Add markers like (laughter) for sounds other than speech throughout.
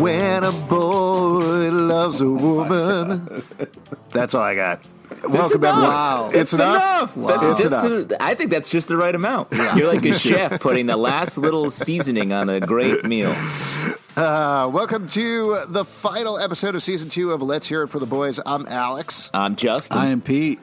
When a boy loves a woman. That's all I got. Welcome, enough. everyone. Wow. It's enough. That's It's just enough. a- I think that's just the right amount. You're like a chef (laughs) putting the last little seasoning on a great meal. Uh, welcome to the final episode of season two of Let's Hear It for the Boys. I'm Alex, I'm Justin. I am Pete.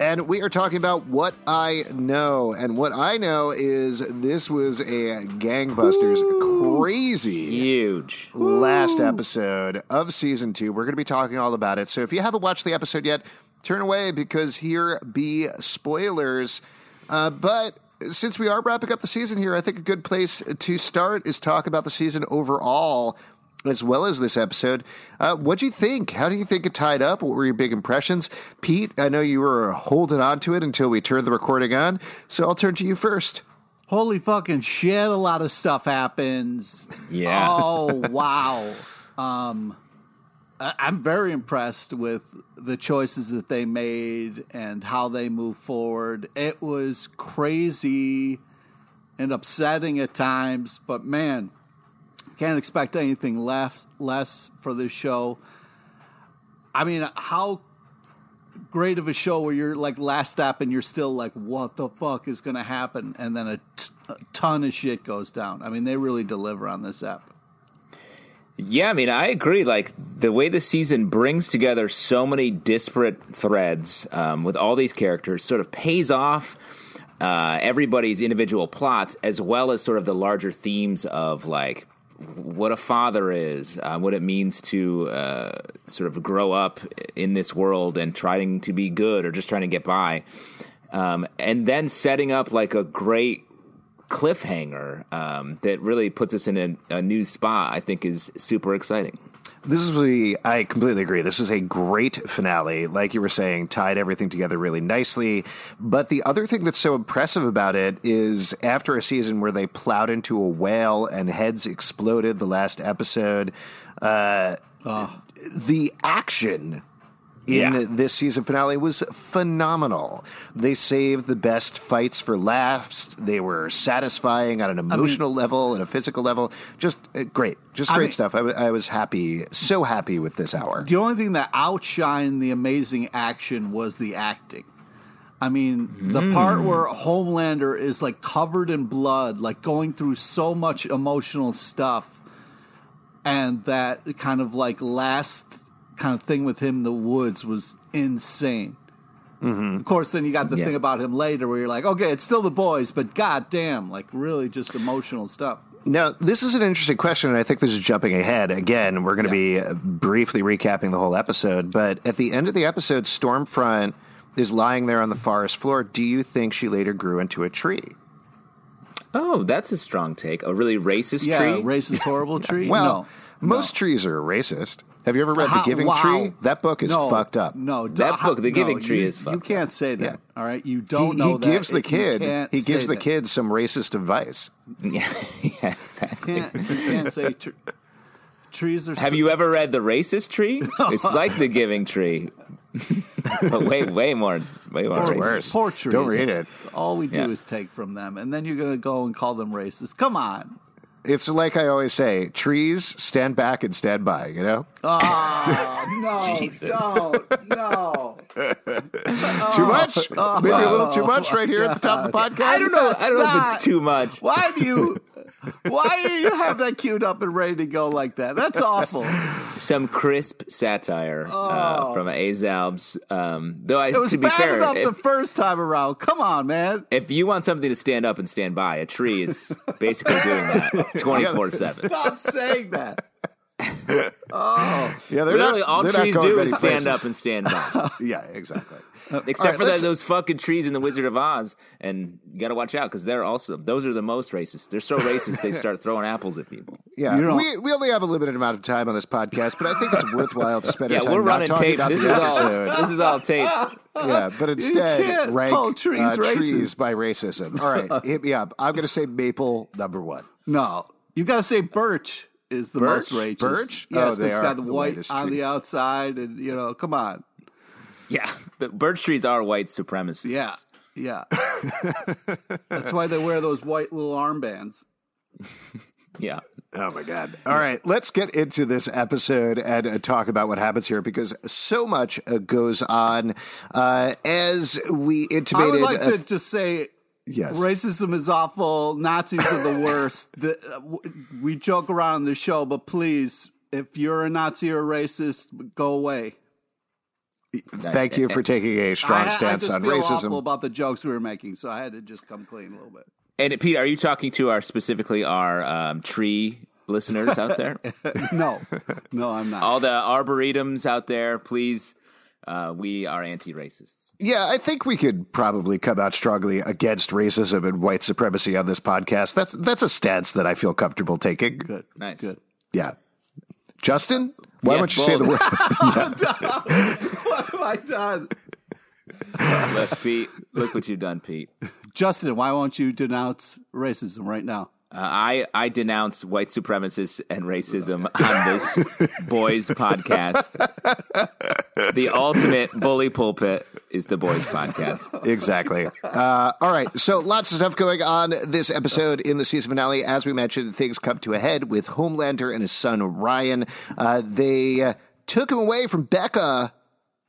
And we are talking about what I know. And what I know is this was a gangbusters crazy huge. last episode of season two. We're going to be talking all about it. So if you haven't watched the episode yet, turn away because here be spoilers. Uh, but since we are wrapping up the season here, I think a good place to start is talk about the season overall. As well as this episode, uh, what do you think? How do you think it tied up? What were your big impressions, Pete? I know you were holding on to it until we turned the recording on, so I'll turn to you first. Holy fucking shit! A lot of stuff happens. Yeah. (laughs) Oh (laughs) wow. Um, I- I'm very impressed with the choices that they made and how they move forward. It was crazy and upsetting at times, but man, can't expect anything less less for this show. I mean, how great of a show where you're like last step and you're still like, what the fuck is going to happen? And then a, t- a ton of shit goes down. I mean, they really deliver on this app. Yeah, I mean, I agree. Like the way the season brings together so many disparate threads um, with all these characters sort of pays off uh, everybody's individual plots as well as sort of the larger themes of like what a father is, uh, what it means to uh, sort of grow up in this world and trying to be good or just trying to get by. Um, and then setting up like a great cliffhanger um, that really puts us in a, a new spot, I think is super exciting. This is the I completely agree. This is a great finale. Like you were saying, tied everything together really nicely. But the other thing that's so impressive about it is after a season where they plowed into a whale and heads exploded the last episode, uh, the action in Yeah. this season finale was phenomenal. They saved the best fights for last. They were satisfying on an emotional level and a physical level. Just uh, great. Just I great mean- stuff. I, w- I was happy, so happy with this hour. The only thing that outshined the amazing action was the acting. I mean, the part where Homelander is like covered in blood, like going through so much emotional stuff, and that kind of like last kind of thing with him in the woods was insane. Of course, then you got the Yeah. thing about him later where you're like, okay, it's still the boys, but goddamn, like really just emotional stuff. Now, this is an interesting question, and I think this is jumping ahead. Again, we're going to be uh, briefly recapping the whole episode, but at the end of the episode, Stormfront is lying there on the forest floor. Do you think she later grew into a tree? Oh, that's a strong take. A really racist Yeah, tree. racist horrible (laughs) tree. Well, no, most trees are racist. Have you ever read How- The Giving wow. Tree? That book is no, fucked up. No, That how- book, The Giving no, Tree, you- is fucked. You can't say that. Yeah. All right, you don't he know that. gives the kid he gives the that. kid some racist advice. (laughs) yeah, yeah, exactly. You can't, you can't say tr- trees are. Have so- you ever read The Racist Tree? (laughs) It's like The Giving Tree, (laughs) but way, way more, way more. It's worse. Poor trees. Don't read it. All we do Yeah. is take from them, and then you're going to go and call them racist. Come on. It's like I always say: trees stand back and stand by. You know, Oh (laughs) no! Jesus. Don't no. (laughs) too much, maybe a little too much right here at the top of the (laughs) podcast. I don't know. I don't know if it's too much. Why do you? Why do you have that queued up and ready to go like that? That's awful. Some crisp satire uh, from Azalb's. Um, though, I, Oh. It was to be bad fair, enough if, the first time around. Come on, man. if you want something to stand up and stand by, a tree is basically doing that twenty four seven. Stop saying that. (laughs) Oh, yeah, they're Literally, not, all they're trees going do is stand places. up and stand by. (laughs) Yeah, exactly. Except All right, for that, those fucking trees in the Wizard of Oz, and you got to watch out because they're also those are the most racist. They're so racist they (laughs) start throwing apples at people. Yeah, You don't- we, we only have a limited amount of time on this podcast, but I think it's worthwhile to spend our Yeah, time we're running tape. about This the is all. episode. This is all tape. Yeah, but instead rank trees uh, trees by racism. All right, hit me up. I'm going to say maple number one. No, you got to say birch is the Birch? most racist. Birch? Yes, Oh, 'cause they it's are got the, the white whitest on the outside, and you know, come on. Yeah, (laughs) the birch trees are white supremacists. Yeah, yeah. (laughs) That's why they wear those white little armbands. (laughs) yeah. Oh my god! All right, let's get into this episode and uh, talk about what happens here because so much uh, goes on. Uh, as we intimated. I intimated, would like uh, to just say yes, racism is awful. Nazis are the worst. (laughs) the, uh, w- we joke around on the show, but please, if you're a Nazi or a racist, go away. Thank you for taking a strong I, I stance just on feel racism. awful about the jokes we were making, so I had to just come clean a little bit. And Pete, are you talking to our specifically our um, tree listeners out there? (laughs) No, no, I'm not. All the arboretums out there, please. Uh, we are anti-racists. Yeah, I think we could probably come out strongly against racism and white supremacy on this podcast. That's that's a stance that I feel comfortable taking. Good, Nice. good. Yeah. Justin, why Yeah, don't you say the word? (laughs) (laughs) (laughs) what have I done? Look, Pete. Look what you've done, Pete. Justin, why won't you denounce racism right now? Uh, I I denounce white supremacists and racism (laughs) on this boys podcast. the ultimate bully pulpit is the boys podcast. exactly. Uh, all right. So lots of stuff going on this episode in the season finale. As we mentioned, things come to a head with Homelander and his son Ryan. Uh, they uh, took him away from Becca.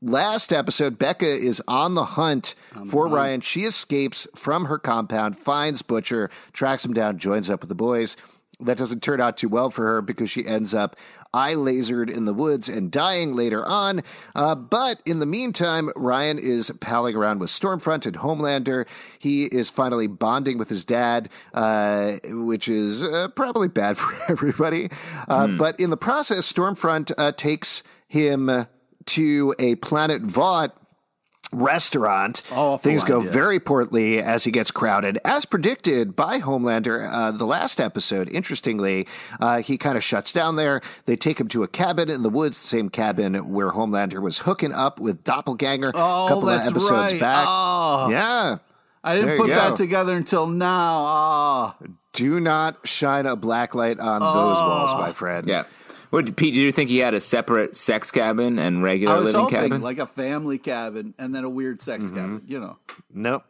Last episode, Becca is on the hunt for Ryan. She escapes from her compound, finds Butcher, tracks him down, joins up with the boys. That doesn't turn out too well for her because she ends up eye lasered in the woods and dying later on. Uh, but in the meantime, Ryan is palling around with Stormfront and Homelander. He is finally bonding with his dad, uh, which is uh, probably bad (laughs) for everybody. Uh, But in the process, Stormfront uh, takes him to a Planet Vought restaurant. Awful Things go idea. very poorly as he gets crowded. As predicted by Homelander, uh, the last episode, interestingly, uh, he kind of shuts down there. They take him to a cabin in the woods, the same cabin where Homelander was hooking up with Doppelganger Oh, a couple that's of episodes right. back. Oh. Yeah. I didn't There put you that together until now. Oh, Do not shine a black light on those walls, my friend. Yeah. What, Pete, did you think he had a separate sex cabin and regular I was living hoping cabin? like a family cabin and then a weird sex Mm-hmm. cabin. You know, Nope.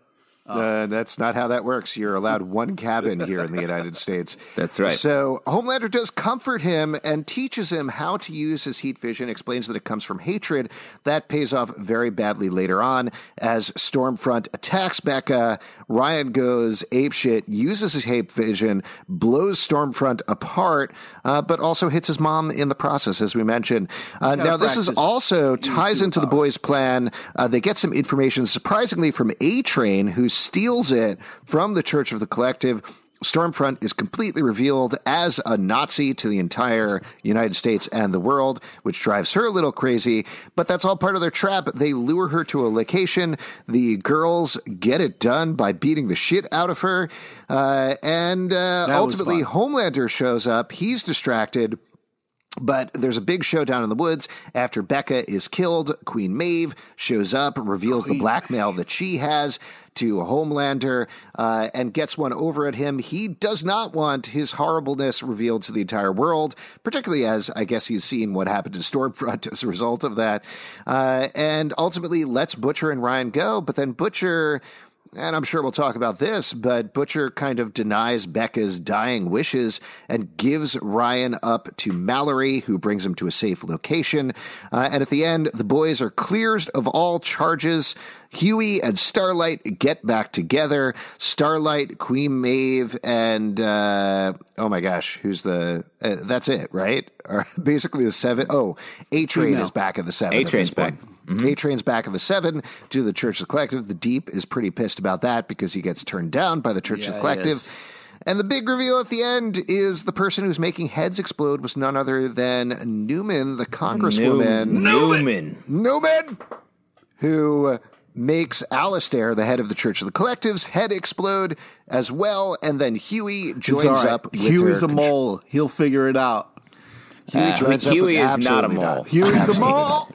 Uh, that's not how that works. You're allowed one cabin here in the United (laughs) States. That's right. So Homelander does comfort him and teaches him how to use his heat vision, explains that it comes from hatred. That pays off very badly later on as Stormfront attacks Becca. Ryan goes apeshit, uses his heat vision, blows Stormfront apart, uh, but also hits his mom in the process, as we mentioned. Uh, now, this is also ties into the boys' plan. Uh, they get some information, surprisingly, from A Train, who steals it from the Church of the Collective. Stormfront is completely revealed as a Nazi to the entire United States and the world, which drives her a little crazy. But that's all part of their trap. They lure her to a location. The girls get it done by beating the shit out of her. Uh, and uh, ultimately. Homelander shows up. He's distracted. But there's a big showdown in the woods after Becca is killed. Queen Maeve shows up, reveals the blackmail that she has to Homelander, uh, and gets one over at him. He does not want his horribleness revealed to the entire world, particularly as I guess he's seen what happened to Stormfront (laughs) as a result of that. Uh, and ultimately lets Butcher and Ryan go, but then Butcher and I'm sure we'll talk about this, but Butcher kind of denies Becca's dying wishes and gives Ryan up to Mallory, who brings him to a safe location. Uh, and at the end, the boys are cleared of all charges. Huey and Starlight get back together. Starlight, Queen Maeve, and uh, oh my gosh, who's the? Uh, that's it, right? (laughs) Or basically the seven. Oh, A Train is back in the seven. at A-Train's this point. Back. A Train's back in the seven due to the Church of the Collective. The Deep is pretty pissed about that because he gets turned down by the Church of the Collective. And the big reveal at the end is the person who's making heads explode was none other than Newman, the congresswoman. Newman. Newman, who makes Alistair, the head of the Church of the Collectives, head explode as well. And then Huey joins all right. up. With Huey's her a mole. He'll figure it out. Huey, Uh, joins up Huey with is not a mole. not. Huey's a mole.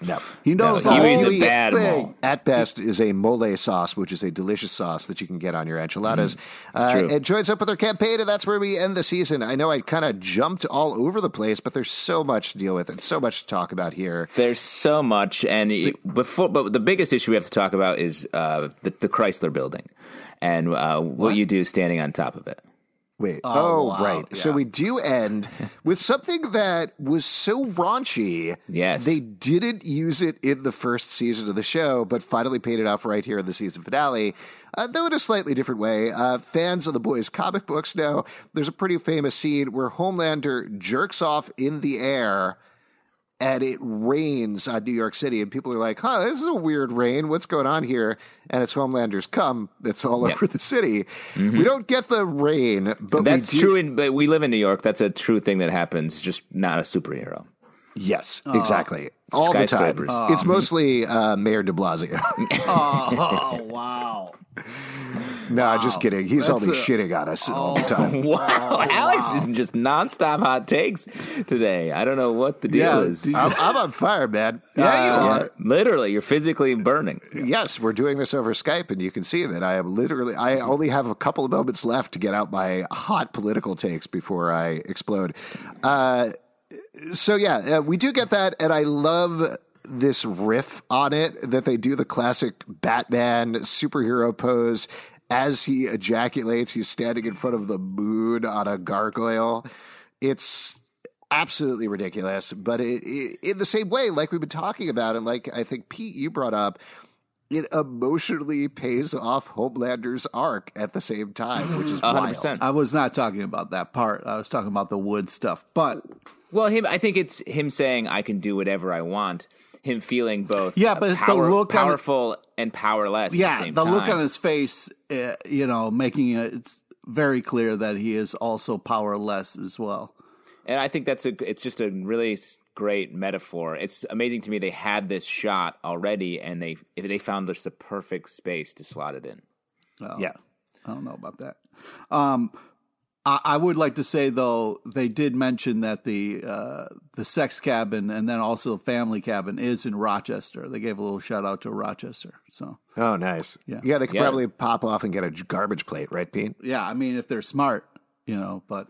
No. He knows No, the Huey's whole a bad thing. mole. At best, is a mole sauce, which is a delicious sauce that you can get on your enchiladas. Uh, it joins up with our campaign, and that's where we end the season. I know I kind of jumped all over the place, but there's so much to deal with and so much to talk about here. There's so much, and it- before, but the biggest issue we have to talk about is uh, the, the Chrysler Building, and uh, what you do standing on top of it. Wait. Oh, wow. right. So we do end with something that was so raunchy. Yes. They didn't use it in the first season of the show, but finally paid it off right here in the season finale, uh, though in a slightly different way. Uh, fans of the boys' comic books know there's a pretty famous scene where Homelander jerks off in the air. And it rains on New York City, and people are like, "Huh, this is a weird rain. What's going on here?" And it's Homelander's come that's all over the city. We don't get the rain, but That's we do, true, in, but we live in New York. That's a true thing that happens. Just not a superhero. Yes, exactly. All the time. Skyscrapers. It's mostly uh, Mayor de Blasio. (laughs) Oh wow! No, just kidding. He's That's only a- shitting on us all the time. (laughs) Wow, (laughs) Alex is just nonstop hot takes today. I don't know what the deal Yeah, is. I'm, I'm on fire, man. Yeah, you Uh, are. Yeah, literally, you're physically burning. (laughs) Yes, we're doing this over Skype, and you can see that I am literally. I only have a couple of moments left to get out my hot political takes before I explode. Uh, so yeah, uh, we do get that, and I love this riff on it that they do the classic Batman superhero pose as he ejaculates. He's standing in front of the moon on a gargoyle. It's absolutely ridiculous, but it, it, in the same way, like we've been talking about, and like I think Pete you brought up, it emotionally pays off Homelander's arc at the same time, which is wild. 100%. I was not talking about that part. I was talking about the wood stuff. But Well, him. I think it's him saying, "I can do whatever I want." Him feeling both, Yeah, but the power- look on- powerful and powerless. at the, yeah, same the look on his face, uh, you know, making it it's very clear that he is also powerless as well. And I think that's a it's just a really great metaphor. It's amazing to me they had this shot already and they they found just the perfect space to slot it in. Yeah. I don't know about that. Um, I, I would like to say though they did mention that the uh, the sex cabin and then also the family cabin is in Rochester. They gave a little shout out to Rochester. So Oh, nice. Yeah. Yeah, they could Yeah. probably pop off and get a garbage plate, right, Pete? yeah, I mean if they're smart, you know, but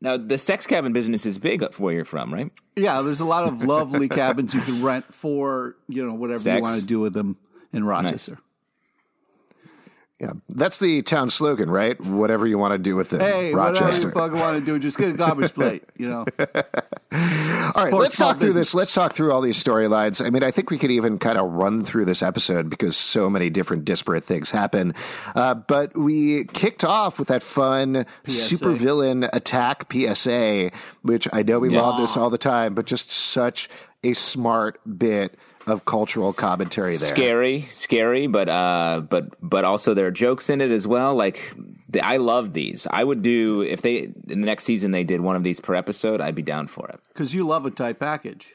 Now the sex cabin business is big up where you're from, right? yeah, there's a lot of lovely (laughs) cabins you can rent for you know whatever you want to do with them in Rochester. Yeah. That's the town slogan, right? Whatever you want to do with it, Hey, whatever Rochester. you fucking want to do, just get a garbage plate. You know, (laughs) All right, let's talk through business. this. Let's talk through all these storylines. I mean, I think we could even kind of run through this episode because so many different disparate things happen. Uh, but we kicked off with that fun PSA. supervillain attack PSA, which I know we Yeah. love this all the time, but just such a smart bit of cultural commentary there. Scary, scary, but uh, but but also there are jokes in it as well. Like the, I love these. I would do if they in the next season they did one of these per episode. I'd be down for it. because you love a tight package.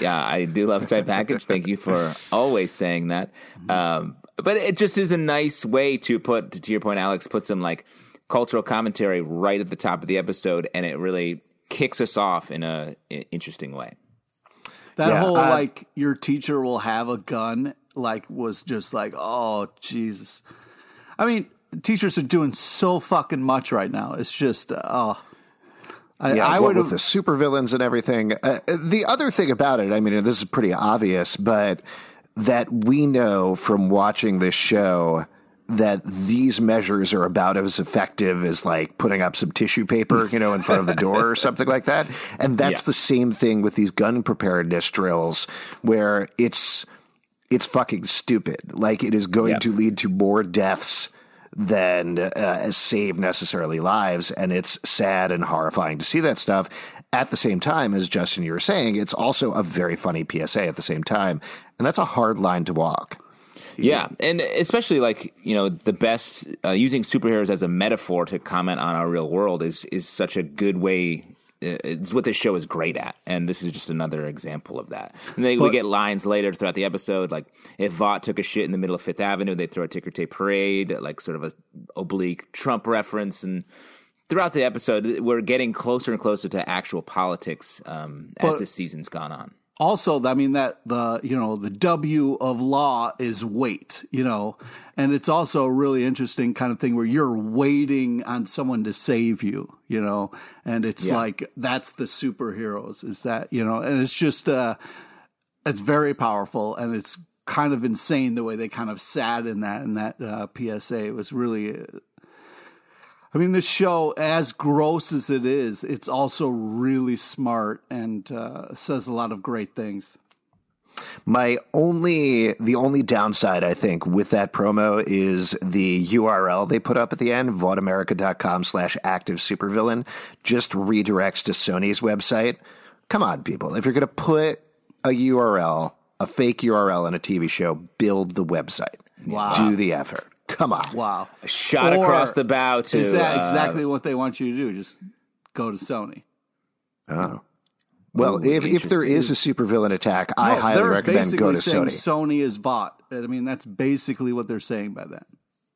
Yeah, I do love a tight package. Thank you for always saying that. Um, but it just is a nice way to put, to your point, Alex, put some like cultural commentary right at the top of the episode, and it really kicks us off in a i- interesting way. That Yeah, whole like your teacher will have a gun like was just like oh Jesus. I mean, teachers are doing so fucking much right now. It's just uh, oh. I, Yeah, I would with have the supervillains and everything. Uh, the other thing about it, I mean, this is pretty obvious, but that we know from watching this show that these measures are about as effective as like putting up some tissue paper, you know, in front of the door or something like that. And that's Yeah. the same thing with these gun preparedness drills where it's it's fucking stupid. Like it is going Yeah. to lead to more deaths than uh, save necessarily lives, and it's sad and horrifying to see that stuff. At the same time, as Justin, you were saying, it's also a very funny PSA. At the same time, and that's a hard line to walk. Yeah, and especially like you know the best uh, using superheroes as a metaphor to comment on our real world is is such a good way. uh, It's what this show is great at, and this is just another example of that. And then we get lines later throughout the episode, like if Vought took a shit in the middle of Fifth Avenue, they throw a ticker tape parade, like sort of a oblique Trump reference, and throughout the episode, we're getting closer and closer to actual politics um, as But- this season's gone on. Also i mean that the you know the w of law is wait you know? And it's also a really interesting kind of thing where you're waiting on someone to save you you know? And it's Yeah. like that's the superheroes is that you know? And it's just uh it's very powerful and it's kind of insane the way they kind of sat in that in that uh, psa it was really uh, I mean, this show, as gross as it is, it's also really smart and uh, says a lot of great things. My only, the only downside I think with that promo is the URL they put up at the end, voughtamerica.com slash active supervillain, just redirects to Sony's website. Come on, people. If you're going to put a URL, a fake URL in a TV show, build the website. Wow. Do the effort. Come on. Wow. A Shot Or across the bow to Is that uh, exactly what they want you to do? Just go to Sony. Oh. Well, Ooh, if, if there is a supervillain attack, I highly recommend go to saying Sony. Sony is Vought. I mean, that's basically what they're saying by that.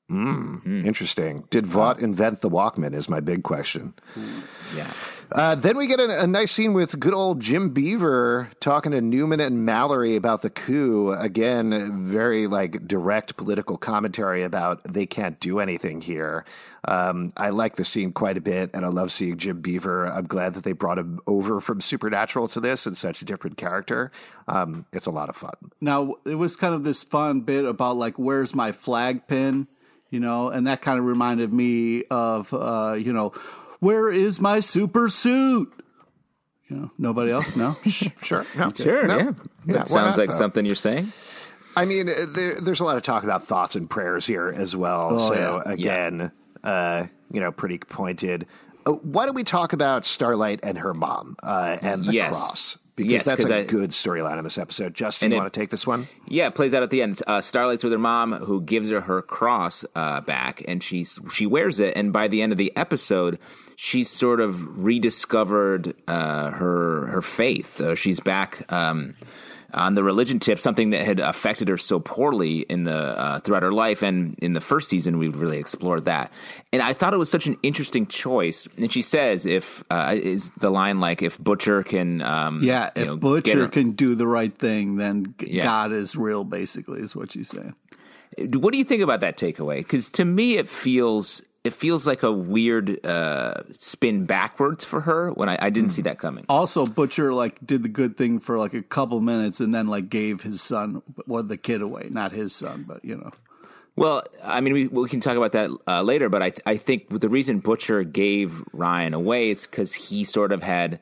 Hmm, hmm. Interesting. Did Vought invent the Walkman? Is my big question. Hmm. yeah. Uh, then we get a, a nice scene with good old Jim Beaver talking to Newman and Mallory about the coup. Again, very like direct political commentary about they can't do anything here. Um, I like the scene quite a bit, and I love seeing Jim Beaver. I'm glad that they brought him over from Supernatural to this and such a different character. Um, it's a lot of fun. Now, it was kind of this fun bit about like, where's my flag pin? You know, and that kind of reminded me of, uh, you know, where is my super suit? You know, nobody else? No? (laughs) Sure, no, (laughs) Sure, no. yeah. Yeah, That sounds not, like though? something you're saying. I mean, uh, there, there's a lot of talk about thoughts and prayers here as well. Oh, so yeah. again, uh, you know, pretty pointed. Uh, why don't we talk about Starlight and her mom uh, and the Yes. cross? Because Yes, that's a I- good storyline in this episode. Justin, you it- want to take this one? Yeah, it plays out at the end. Uh, Starlight's with her mom, who gives her her cross uh, back, and she she wears it. And by the end of the episode, she's sort of rediscovered uh, her her faith. Uh, she's back um, on the religion tip, something that had affected her so poorly in the uh, throughout her life. And in the first season, we really explored that. And I thought it was such an interesting choice. And she says, "If uh, is the line like if Butcher can, um, Yeah, if know, Butcher her- can do the right thing, then g- Yeah. God is real, basically, is what she's saying. What do you think about that takeaway? Because to me, it feels it feels like a weird uh, spin backwards for her when I, I didn't see that coming. Also, Butcher like did the good thing for like a couple minutes, and then like gave his son or the kid away, not his son, but you know. Well, I mean, we, we can talk about that uh, later, but I I think the reason Butcher gave Ryan away is because he sort of had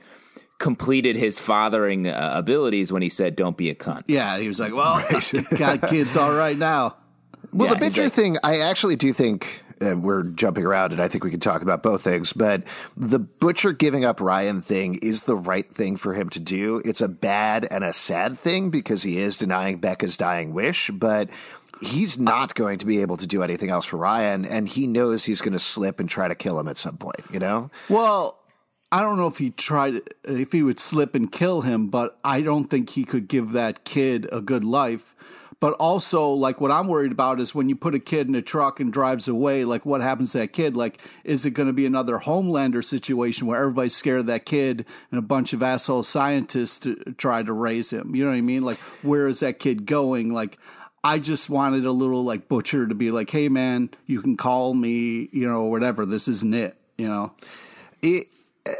completed his fathering uh, abilities when he said, "Don't be a cunt." Yeah, he was like, "Well, (laughs) (laughs) got kids all right now." Well, Yeah, the Butcher exactly. thing, I actually do think uh, we're jumping around, and I think we can talk about both things. But the Butcher giving up Ryan thing is the right thing for him to do. It's a bad and a sad thing because he is denying Becca's dying wish, but he's not going to be able to do anything else for Ryan, and he knows he's going to slip and try to kill him at some point. You know? Well, I don't know if he tried if he would slip and kill him, but I don't think he could give that kid a good life. But also, like what I'm worried about is when you put a kid in a truck and drives away, like what happens to that kid? Like, is it going to be another Homelander situation where everybody's scared of that kid and a bunch of asshole scientists to try to raise him? You know what I mean? Like, where is that kid going? Like, I just wanted a little like butcher to be like, hey man, you can call me, you know, whatever. This isn't it, you know. It, uh,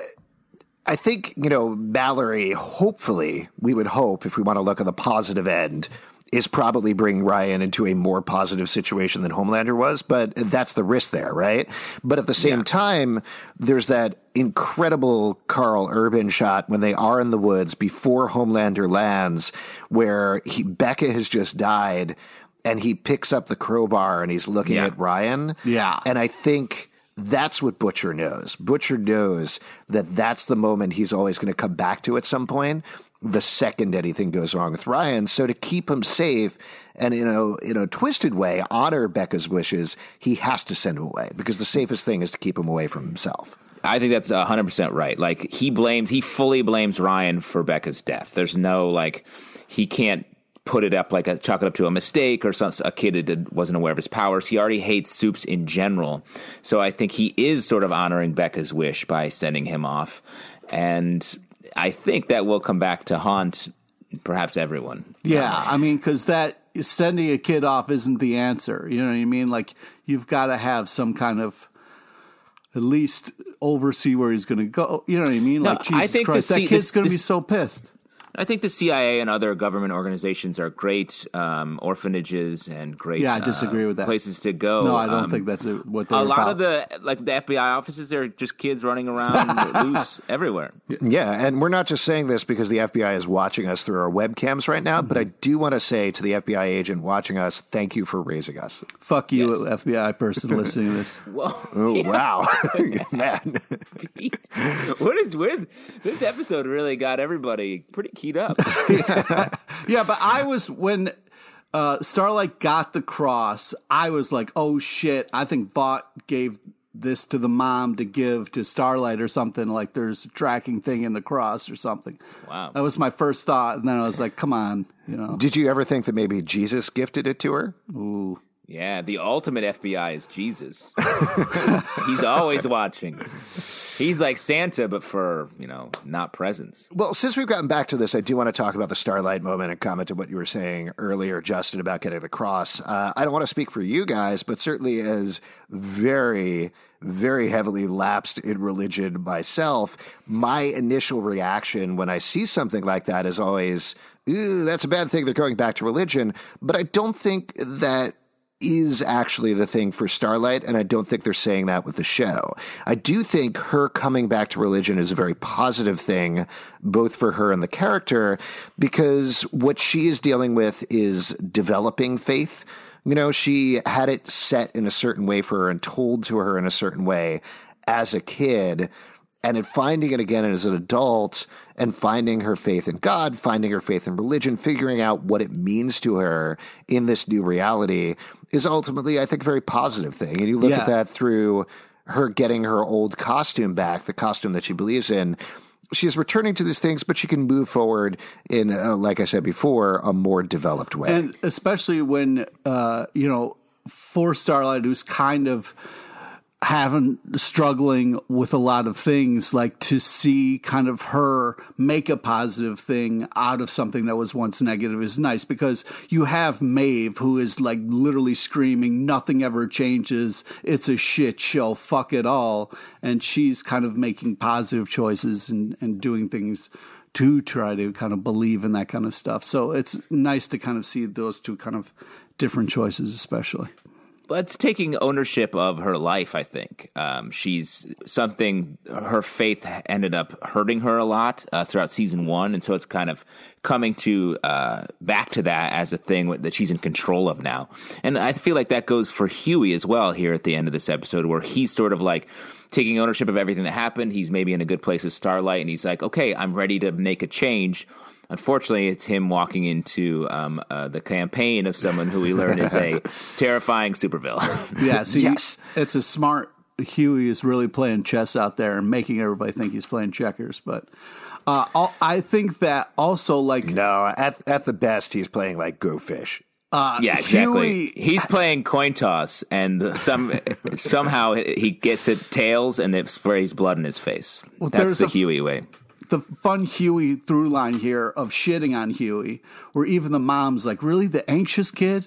I think, you know, Mallory, hopefully, we would hope, if we want to look at the positive end, is probably bringing Ryan into a more positive situation than Homelander was, but that's the risk there, right? But at the same time, there's that incredible Karl Urban shot when they are in the woods before Homelander lands, where he, Becca has just died and he picks up the crowbar and he's looking Yeah. at Ryan. Yeah. And I think that's what Butcher knows. Butcher knows that that's the moment he's always going to come back to at some point. The second anything goes wrong with Ryan. So to keep him safe and in a in a twisted way honor Becca's wishes, he has to send him away because the safest thing is to keep him away from himself. I think that's 100% right. Like he blames he fully blames Ryan for Becca's death. There's no like he can't put it up like a chalk it up to a mistake or some, a kid that wasn't aware of his powers. He already hates Soups in general. So I think he is sort of honoring Becca's wish by sending him off. And I think that will come back to haunt perhaps everyone. Yeah, I mean, because that sending a kid off isn't the answer. You know what I mean? Like you've got to have some kind of at least oversee where he's going to go. You know what I mean? No, Like Jesus the Christ, C- that kid's going to be so pissed. I think the CIA and other government organizations are great um, orphanages and great Yeah, I disagree uh, with that. places to go. No, I don't Um, think that's a, what they're a lot about. of the like the FBI offices. They're just kids running around (laughs) loose everywhere. Yeah, and we're not just saying this because the FBI is watching us through our webcams right now, but I do want to say to the FBI agent watching us, thank you for raising us. Fuck you, FBI person (laughs) listening to this. Whoa, Oh, wow. (laughs) Man. Pete. what is with this episode? Really got everybody pretty keyed up. (laughs) Yeah, but I was when uh, Starlight got the cross. I was like, "Oh shit!" I think Vought gave this to the mom to give to Starlight or something. Like there's a tracking thing in the cross or something. Wow. that was my first thought, and then I was like, "Come on," you know. Did you ever think that maybe Jesus gifted it to her? Yeah, the ultimate FBI is Jesus. (laughs) He's always watching. He's like Santa, but for you know, not presents. Well, since we've gotten back to this, I do want to talk about the Starlight moment and comment to what you were saying earlier, Justin, about getting the cross. Uh, I don't want to speak for you guys, but certainly as very, very heavily lapsed in religion myself, my initial reaction when I see something like that is always, ooh, that's a bad thing. They're going back to religion. But I don't think that is actually the thing for Starlight, and I don't think they're saying that with the show. I do think her coming back to religion is a very positive thing, both for her and the character, because what she is dealing with is developing faith. You know, she had it set in a certain way for her and told to her in a certain way as a kid and in finding it again as an adult and finding her faith in God, finding her faith in religion, figuring out what it means to her in this new reality is ultimately, I think, a very positive thing. And you look Yeah. at that through her getting her old costume back, the costume that she believes in. She's returning to these things, but she can move forward in, uh, like I said before, a more developed way. and especially when uh, you know for Starlight, who's kind of having struggling with a lot of things, like to see kind of her make a positive thing out of something that was once negative is nice because you have Maeve who is like literally screaming, "Nothing ever changes. It's a shit show. Fuck it all," and she's kind of making positive choices and and doing things to try to kind of believe in that kind of stuff. So it's nice to kind of see those two kind of different choices, especially. But it's taking ownership of her life. I think um, she's something. Her faith ended up hurting her a lot uh, throughout season one, and so it's kind of coming to uh, back to that as a thing that she's in control of now. And I feel like that goes for Huey as well here at the end of this episode, where he's sort of like taking ownership of everything that happened. He's maybe in a good place with Starlight, and he's like, "Okay, I'm ready to make a change." Unfortunately, it's him walking into um, uh, the campaign of someone who we learn is a (laughs) terrifying supervillain. Yeah, so Yes. you, it's a smart. Huey is really playing chess out there and making everybody think he's playing checkers. But uh, I'll- think that also, like, no, at, at the best, he's playing like Go Fish. yeah, exactly. Huey- He's playing coin toss, and some somehow he gets it tails, and it sprays blood in his face. That's the a- Huey way. The fun Huey through line here of shitting on Huey, where even the mom's like, really, the anxious kid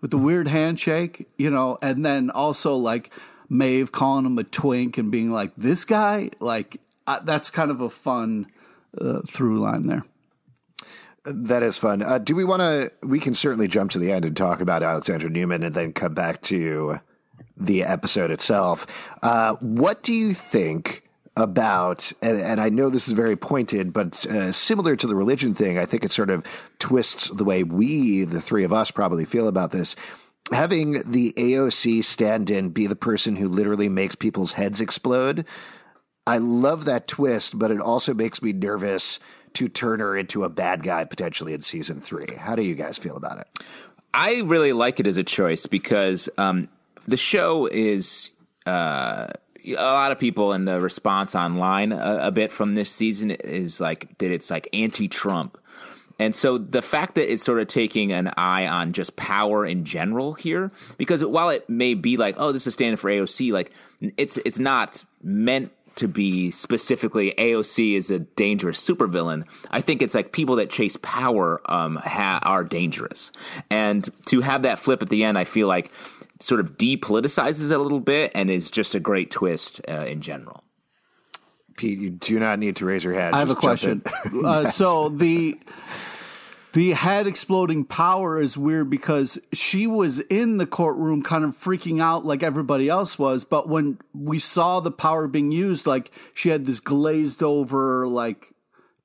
with the weird handshake, you know, and then also like Maeve calling him a twink and being like, this guy, like, uh, that's kind of a fun uh, through line there. That is fun. Uh, do we want to? We can certainly jump to the end and talk about Alexandra Newman, and then come back to the episode itself. Uh, what do you think about? And, and I know this is very pointed, but uh, similar to the religion thing, I think it sort of twists the way we, the three of us, probably feel about this. Having the AOC stand in be the person who literally makes people's heads explode. I love that twist, but it also makes me nervous to turn her into a bad guy potentially in season three. How do you guys feel about it? I really like it as a choice because um, the show is. Uh, a lot of people in the response online a, a bit from this season is like that it's like anti-Trump. And so the fact that it's sort of taking an eye on just power in general here, because while it may be like, oh, this is standing for AOC, like it's it's not meant to be specifically AOC is a dangerous supervillain. I think it's like people that chase power um, ha- are dangerous, and to have that flip at the end, I feel like sort of depoliticizes it a little bit and is just a great twist uh, in general. Pete, you do not need to raise your hand. I have a Just jump question. in. (laughs) (laughs) uh, so the the head exploding power is weird because she was in the courtroom kind of freaking out like everybody else was but when we saw the power being used like she had this glazed over like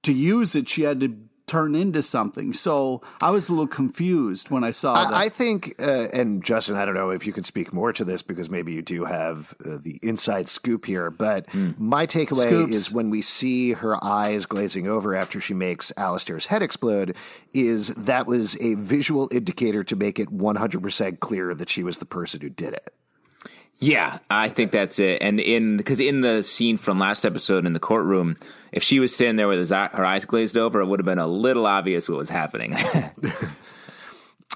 to use it she had to turn into something so i was a little confused when i saw that I, I think, uh, and Justin, I don't know if you can speak more to this because maybe you do have uh, the inside scoop here, but my takeaway Scoops. is when we see her eyes glazing over after she makes Alistair's head explode, is that was a visual indicator to make it 100% clear that she was the person who did it. Yeah, I think that's it. And in because in the scene from last episode in the courtroom, if she was sitting there with his, her eyes glazed over, it would have been a little obvious what was happening. (laughs)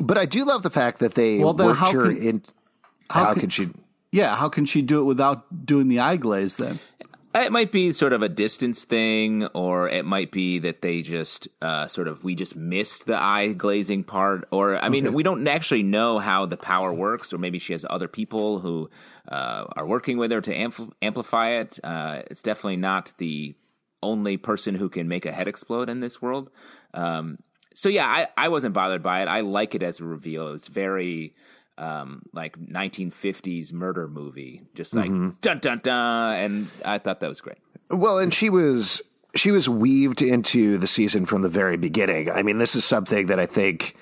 But I do love the fact that they Well, then worked how her can- in. how How, can- can she? yeah how can she do it without doing the eye glaze then it might be sort of a distance thing, or it might be that they just uh, sort of we just missed the eye glazing part, or I mean, we don't actually know how the power works, or maybe she has other people who uh, are working with her to ampl- amplify it. Uh, it's definitely not the only person who can make a head explode in this world. Um, so yeah, I, I wasn't bothered by it. I like it as a reveal. It's very um, like 1950s murder movie, just like dun dun dun, and I thought that was great. Well, and she was she was weaved into the season from the very beginning. I mean, this is something that I think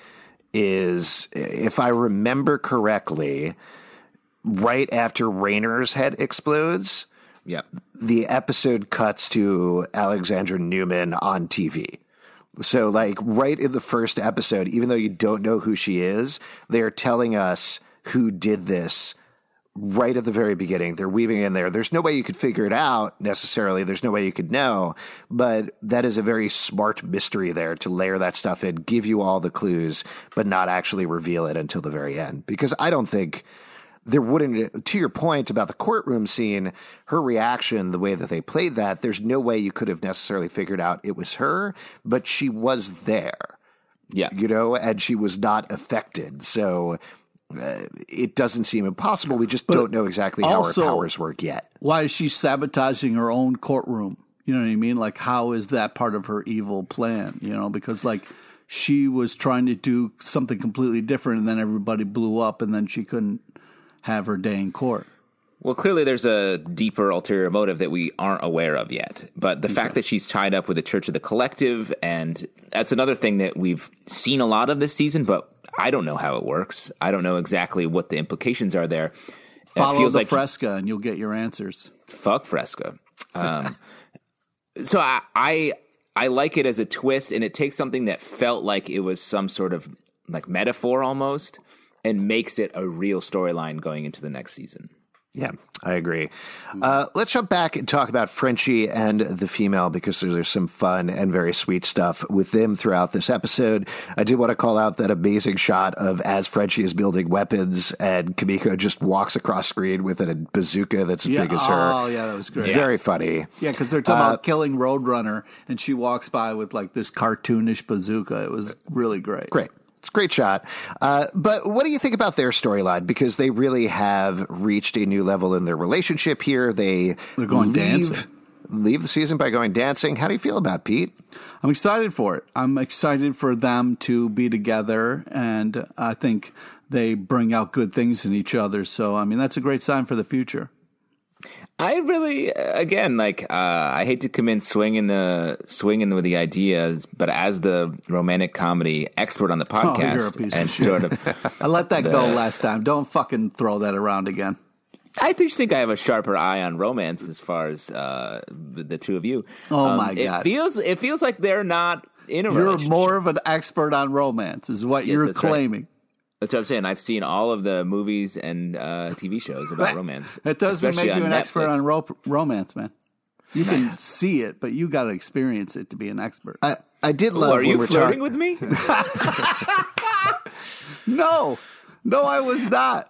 is, if I remember correctly, right after Raynor's head explodes, Yeah. the episode cuts to Alexandra Newman on TV. So, like, right in the first episode, even though you don't know who she is, they're telling us who did this right at the very beginning. They're weaving in there. There's no way you could figure it out necessarily. There's no way you could know, but that is a very smart mystery there to layer that stuff in, give you all the clues, but not actually reveal it until the very end. Because I don't think there wouldn't to your point about the courtroom scene her reaction the way that they played that there's no way you could have necessarily figured out it was her but she was there Yeah. you know and she was not affected so uh, it doesn't seem impossible we just don't know exactly how also- her powers work yet why is she sabotaging her own courtroom? You know what I mean? Like, how is that part of her evil plan? You know, because like she was trying to do something completely different, and then everybody blew up, and then she couldn't have her day in court. Well, clearly there's a deeper ulterior motive that we aren't aware of yet. But the fact that she's tied up with the Church of the Collective, and that's another thing that we've seen a lot of this season, but I don't know how it works. I don't know exactly what the implications are there. Follow it feels the like Fresca, and you'll get your answers. fuck Fresca. Um, (laughs) so I, I I like it as a twist, and it takes something that felt like it was some sort of like metaphor almost, and makes it a real storyline going into the next season. Yeah, I agree. Uh, let's jump back and talk about Frenchie and the female because there's, there's some fun and very sweet stuff with them throughout this episode. I do want to call out that amazing shot of as Frenchie is building weapons and Kimiko just walks across screen with a bazooka that's as Yeah. big as her. Oh, yeah, that was great. Very funny. Yeah, because they're talking about killing Roadrunner, and she walks by with like this cartoonish bazooka. It was really great. Great. It's a great shot. Uh, but what do you think about their storyline? Because they really have reached a new level in their relationship here. They They're going leave, dancing. Leave the season by going dancing. How do you feel about Pete? I'm excited for it. I'm excited for them to be together, and I think they bring out good things in each other. So, I mean, that's a great sign for the future. I really, again, like uh, I hate to come in swinging the swinging with the ideas, but as the romantic comedy expert on the Oh, podcast, of and shit. sort of, (laughs) I let that go last time. Don't fucking throw that around again. I just think I have a sharper eye on romance as far as uh, the, the two of you. Oh, Um, my It God. feels it feels like they're not in a You're more of an expert on romance, is what Yes, you're claiming. right. Claiming. That's what I'm saying. I've seen all of the movies and uh, TV shows about romance. It doesn't make you on an expert on ro- romance, man. You can see it, but you got to experience it to be an expert. I, I did Oh, love are you we're flirting talk- with me? (laughs) no, no, I was not.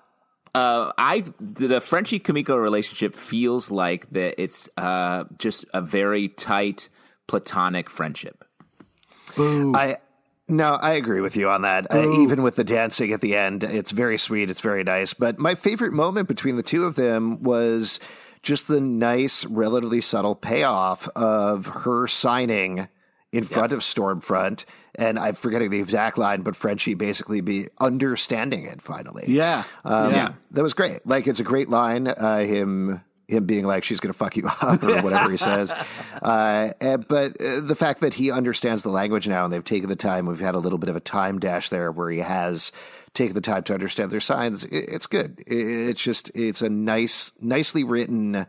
Uh, I the Frenchie Kimiko relationship feels like that it's uh, just a very tight platonic friendship. I no, I agree with you on that. Uh, even with the dancing at the end, it's very sweet. It's very nice. But my favorite moment between the two of them was just the nice, relatively subtle payoff of her signing in front of Stormfront. And I'm forgetting the exact line, but Frenchie basically be understanding it finally. Yeah, Um, yeah. that was great. Like it's a great line. Uh, him him being like she's going to fuck you (laughs) up or whatever he says. (laughs) Uh, and- but uh, the fact that he understands the language now and they've taken the time. We've had a little bit of a time dash there where he has taken the time to understand their signs. It, it's good. It, it's just it's a nice, nicely written.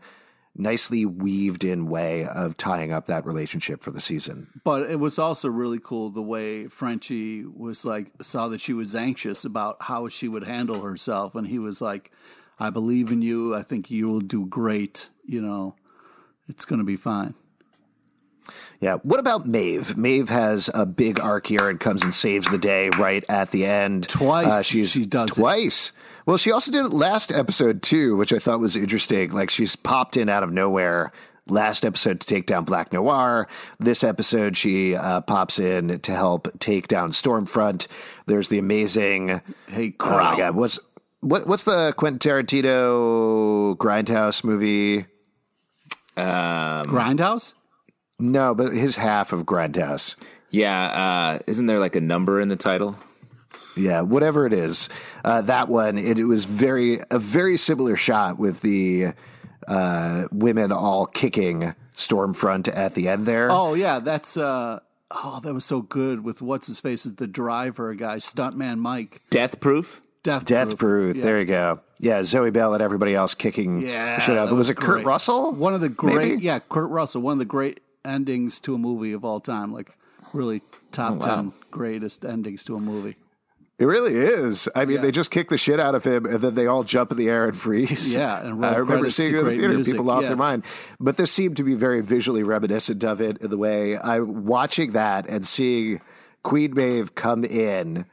Nicely weaved in way of tying up that relationship for the season. But it was also really cool the way Frenchie was like saw that she was anxious about how she would handle herself, and he was like, "I believe in you. I think you will do great. You know, it's going to be fine." Yeah. What about Maeve? Maeve has a big arc here and comes and saves the day right at the end. Uh, Twice she's she does it. twice. Well, she also did it last episode too, which I thought was interesting. Like she's popped in out of nowhere. Last episode to take down Black Noir. This episode, she uh, pops in to help take down Stormfront. There's the amazing. Hey, Oh my god, what's what? What's the Quentin Tarantino Grindhouse movie? Grindhouse. No, but his half of Grindhouse. Yeah, uh, isn't there like a number in the title? Yeah, whatever it is, uh, that one it, it was very a very similar shot with the uh, women all kicking Stormfront at the end there. Oh yeah, that's uh oh that was so good with what's his face is the driver guy, stuntman Mike. Death Proof. Death Death Proof. Yeah. There you go. Yeah, Zoe Bell and everybody else kicking Yeah, shit out. that Was, was it Kurt great. Russell? One of the great Maybe? yeah, Kurt Russell, one of the great endings to a movie of all time. Like really top oh, ten greatest endings to a movie. It really is. I mean, Yeah. they just kick the shit out of him, and then they all jump in the air and freeze. Yeah, and (laughs) I remember seeing it in the theater. music. People lost Yeah, their mind, but this seemed to be very visually reminiscent of it in the way I'm watching that and seeing Queen Maeve come in.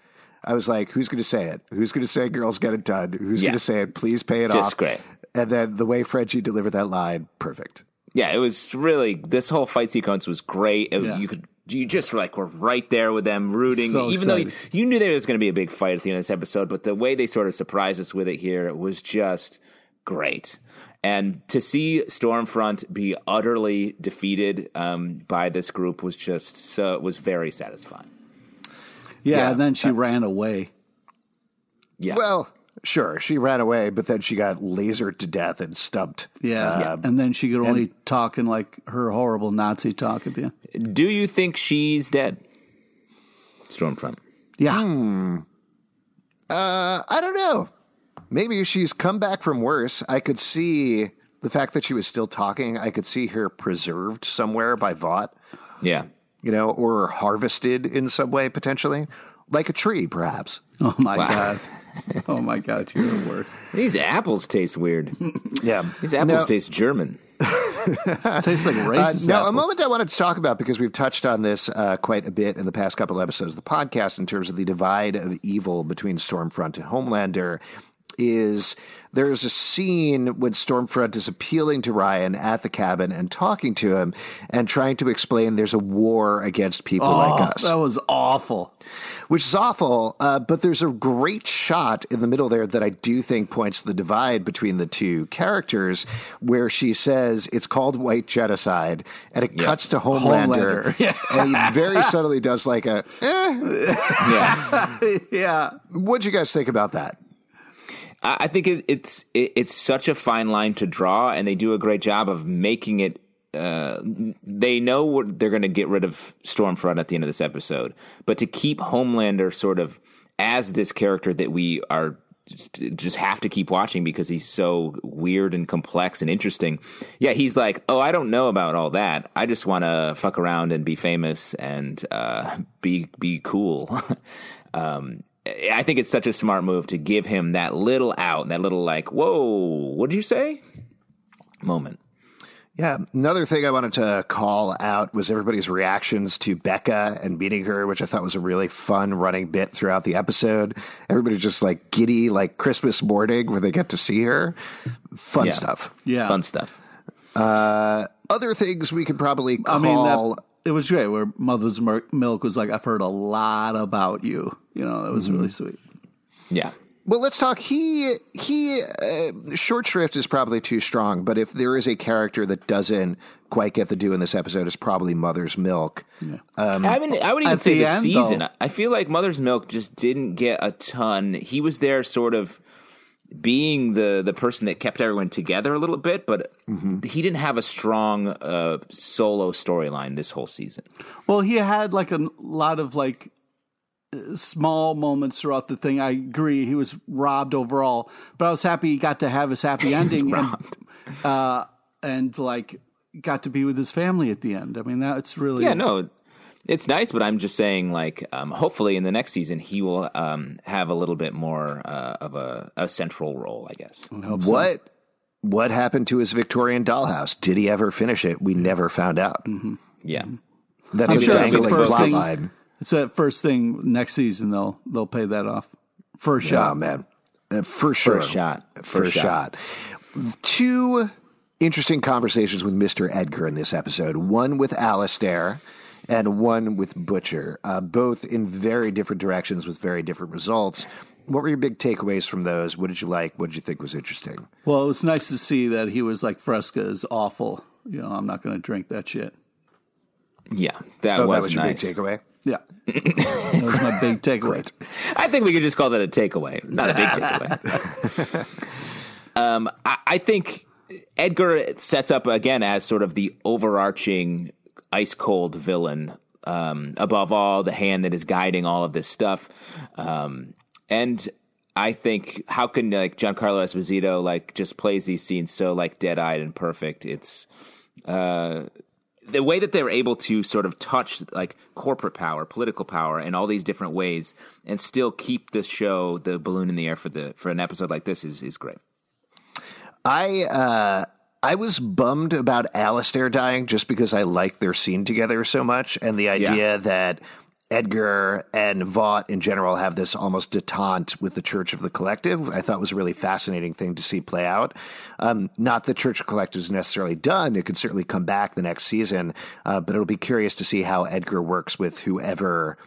I was like, "Who's going to say it? Who's going to say girls get it done? Who's Yeah. going to say it? Please pay it Just off." great. And then the way Frenchie delivered that line, perfect. Yeah, it was really this whole fight sequence was great. It- Yeah. You could you just were like were right there with them rooting, So even though you, you knew there was going to be a big fight at the end of this episode. But the way they sort of surprised us with it here was just great. And to see Stormfront be utterly defeated um, by this group was just so was very satisfying. Yeah, Yeah. and then she ran away. Yeah, Well, sure, she ran away, but then she got lasered to death and stumped. Yeah. And then she could only talk in like her horrible Nazi talk at the end. do you think she's dead? Stormfront. Yeah. Hmm. Uh, I don't know. Maybe she's come back from worse. I could see the fact that she was still talking. I could see her preserved somewhere by Vought, Yeah. You know, or harvested in some way potentially, like a tree, perhaps. Oh my god. Oh my god, you're the worst. These apples taste weird. (laughs) Yeah, These apples No, taste German. Tastes like Uh, racist. now, a moment I wanted to talk about because we've touched on this uh, quite a bit in the past couple of episodes of the podcast in terms of the divide of evil between Stormfront and Homelander. Is there's a scene when Stormfront is appealing to Ryan at the cabin and talking to him and trying to explain there's a war against people like Oh, us that was awful. which is awful. Uh, but there's a great shot in the middle there that I do think points to the divide between the two characters, where she says it's called white genocide, and it cuts to Homelander, Homelander, (laughs) yeah. and he very subtly does like a. Eh. (laughs) Yeah. (laughs) Yeah. What'd you guys think about that? I think it, it's it, it's such a fine line to draw, and they do a great job of making it. Uh, they know what they're going to get rid of Stormfront at the end of this episode, but to keep Homelander sort of as this character that we are just, just have to keep watching because he's so weird and complex and interesting. Yeah, he's like, oh, I don't know about all that. I just want to fuck around and be famous and uh, be be cool. (laughs) um, I think it's such a smart move to give him that little out, that little like, whoa, what did you say? Moment. Yeah, another thing I wanted to call out was everybody's reactions to Becca and meeting her, which I thought was a really fun running bit throughout the episode. Everybody's just like giddy, like Christmas morning where they get to see her. Fun Yeah. stuff. Yeah. Fun stuff. Uh, other things we could probably call. I mean, that, it was great where Mother's Milk was like, I've heard a lot about you. You know, that was really sweet. Yeah. Well, let's talk. He he. Uh, short shrift is probably too strong, but if there is a character that doesn't quite get the due in this episode, it's probably Mother's Milk. I mean, I would even say the the end, season. though- I feel like Mother's Milk just didn't get a ton. He was there, sort of being the the person that kept everyone together a little bit, but he didn't have a strong uh, solo storyline this whole season. Well, he had like a lot of like small moments throughout the thing. I agree. He was robbed overall, but I was happy he got to have his happy (laughs) ending and, uh, and like got to be with his family at the end. I mean, that's really Yeah, no, it's nice, but I'm just saying, like, um, hopefully in the next season he will um, have a little bit more uh, of a, a central role, I guess. What what happened to his Victorian dollhouse? Did he ever finish it? We never found out. Yeah. That's I'm a sure it's the dangling first plot line. It's that first thing next season. They'll they'll pay that off first Oh shot. man, Uh, for sure, First shot. first, First shot. Two interesting conversations with Mister Edgar in this episode. One with Alistair, and one with Butcher. Uh, both in very different directions with very different results. What were your big takeaways from those? What did you like? What did you think was interesting? Well, it was nice to see that he was like Fresca is awful. You know, I'm not going to drink that shit. Yeah, that Oh, was, that was your big takeaway. Yeah, that was my big takeaway. I think we could just call that a takeaway, not a big (laughs) takeaway. um, I, I think Edgar sets up again as sort of the overarching ice cold villain. Um, above all, the hand that is guiding all of this stuff, um, and I think how can like Giancarlo Esposito like just plays these scenes so like dead eyed and perfect. It's uh, the way that they're able to sort of touch like corporate power, political power, and all these different ways, and still keep the show the balloon in the air for the for an episode like this is is great. I uh, I was bummed about Alistair dying just because I liked their scene together so much, and the idea that Edgar and Vought in general have this almost detente with the Church of the Collective. I thought was a really fascinating thing to see play out. Um, not that Church of the Collective is necessarily done; it could certainly come back the next season, uh, but it'll be curious to see how Edgar works with whoever.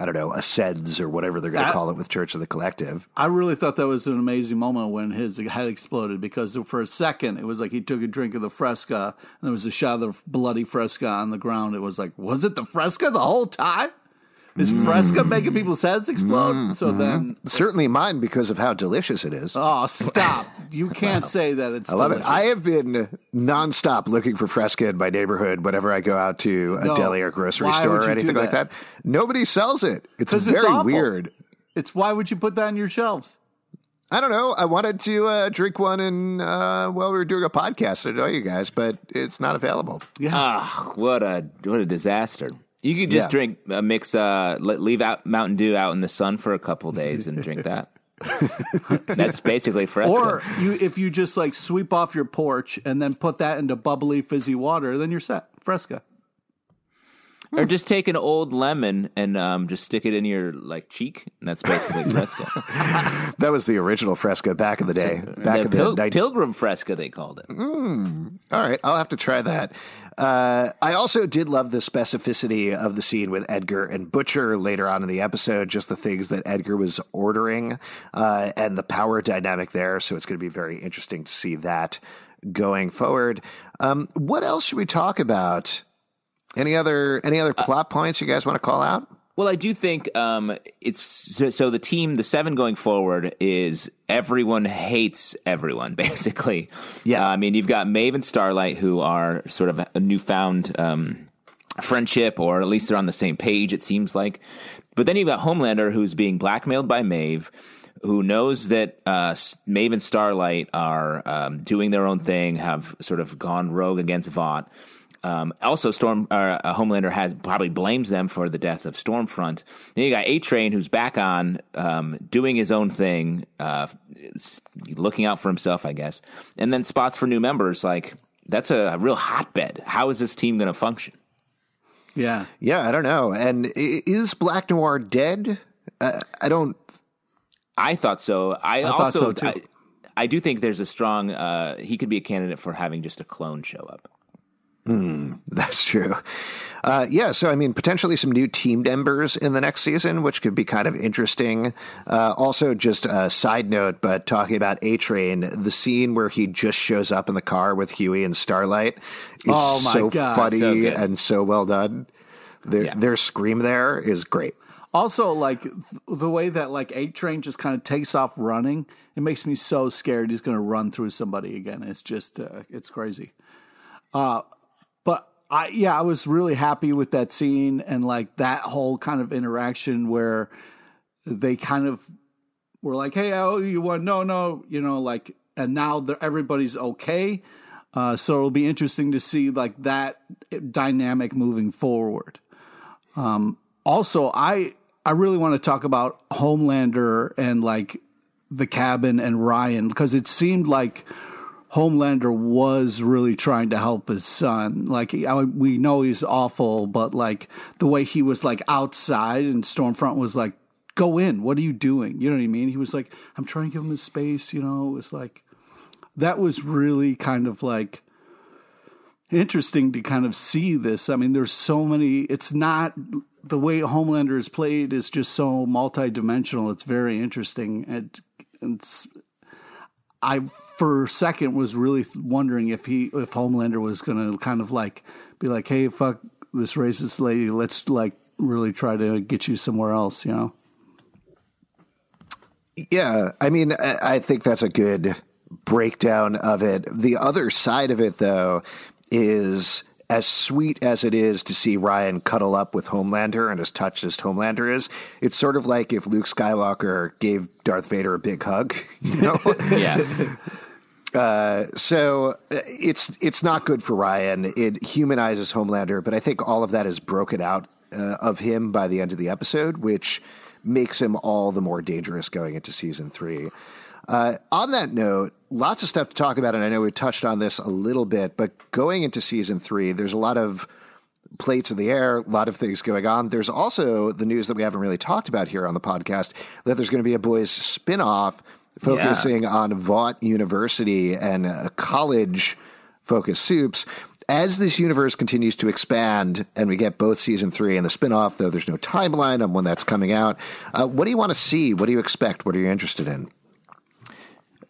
I don't know, ascends or whatever they're going to call it with Church of the Collective. I really thought that was an amazing moment when his head exploded because for a second it was like he took a drink of the Fresca and there was a shot of bloody Fresca on the ground. It was like, was it the Fresca the whole time? Is Fresca making people's heads explode? So then, Certainly mine because of how delicious it is. oh, stop! You (laughs) can't say that it's. I love delicious. it. I have been nonstop looking for Fresca in my neighborhood whenever I go out to a No. deli or grocery Why store would or you anything do like that? that. Nobody sells it. It's 'Cause very it's awful. weird. It's why would you put that on your shelves? I don't know. I wanted to uh, drink one and uh, while we were doing a podcast to know you guys, but it's not available. Ah, what a what a disaster! You could just Yeah. drink uh, mix uh, leave out Mountain Dew out in the sun for a couple days and drink that. (laughs) That's basically Fresca. Or you, if you just like sweep off your porch and then put that into bubbly fizzy water, then you're set. Fresca. (laughs) or just take an old lemon and um, just stick it in your like cheek. And that's basically (laughs) Fresca. That was the original Fresca back in the day. Back the in the pil- Pilgrim Fresca, they called it. All right, I'll have to try that. Uh, I also did love the specificity of the scene with Edgar and Butcher later on in the episode, just the things that Edgar was ordering uh, and the power dynamic there. So it's going to be very interesting to see that going forward. Um, what else should we talk about? Any other any other plot points you guys want to call out? Well, I do think um, it's so, so. The team, the seven going forward, is everyone hates everyone. (laughs) Basically, Yeah. Uh, I mean, you've got Maeve and Starlight, who are sort of a newfound um, friendship, or at least they're on the same page. It seems like. But then you've got Homelander, who's being blackmailed by Maeve. who knows that uh, Maven Starlight are um, doing their own thing, have sort of gone rogue against Vought. Um, also, Storm uh, Homelander has probably blames them for the death of Stormfront. Then you got A Train, who's back on, um, doing his own thing, uh, looking out for himself, I guess. And then spots for new members. Like that's a, a real hotbed. How is this team going to function? Yeah, yeah, I don't know. And is Black Noir dead? Uh, I don't. I thought so. I, I also so I, I, do think there's a strong. Uh, he could be a candidate for having just a clone show up. Mm, that's true. Uh, yeah, so I mean, potentially some new team members in the next season, which could be kind of interesting. Uh, also, just a side note, but talking about A Train, the scene where he just shows up in the car with Huey and Starlight is oh so God. funny so and so well done. Their, Yeah. their scream there is great. Also, like th- the way that like A Train just kind of takes off running, it makes me so scared he's going to run through somebody again. It's just uh, it's crazy. Uh, but I yeah, I was really happy with that scene and like that whole kind of interaction where they kind of were like, "Hey, oh, you want no, no," you know, like, and now everybody's okay. Uh, so it'll be interesting to see like that dynamic moving forward. Um, also, I I really want to talk about Homelander and like the cabin and Ryan because it seemed like Homelander was really trying to help his son. Like I, we know he's awful, but like the way he was like outside and Stormfront was like, "Go in. What are you doing?" You know what I mean? He was like, "I'm trying to give him his space." You know, it was like that was really kind of like interesting to kind of see this. I mean, there's so many. It's not the way Homelander is played is just so multidimensional. It's very interesting. And I for a second was really wondering if he if Homelander was going to kind of like be like, hey, fuck this racist lady. Let's like really try to get you somewhere else. You know. Yeah, I mean, I I think that's a good breakdown of it. The other side of it, though, is as sweet as it is to see Ryan cuddle up with Homelander and as touched as Homelander is, it's sort of like if Luke Skywalker gave Darth Vader a big hug, (laughs) you know? (laughs) Yeah. Uh, so uh, it's it's not good for Ryan. It humanizes Homelander, but I think all of that is broken out uh, of him by the end of the episode, which makes him all the more dangerous going into season three. Uh, on that note, lots of stuff to talk about, and I know we touched on this a little bit, but going into season three, there's a lot of plates in the air, a lot of things going on. There's also the news that we haven't really talked about here on the podcast that there's going to be a boys spin-off focusing on Vought University and uh, college focused supes. As this universe continues to expand and we get both season three and the spin-off, though there's no timeline on when that's coming out, uh, what do you want to see? What do you expect? What are you interested in?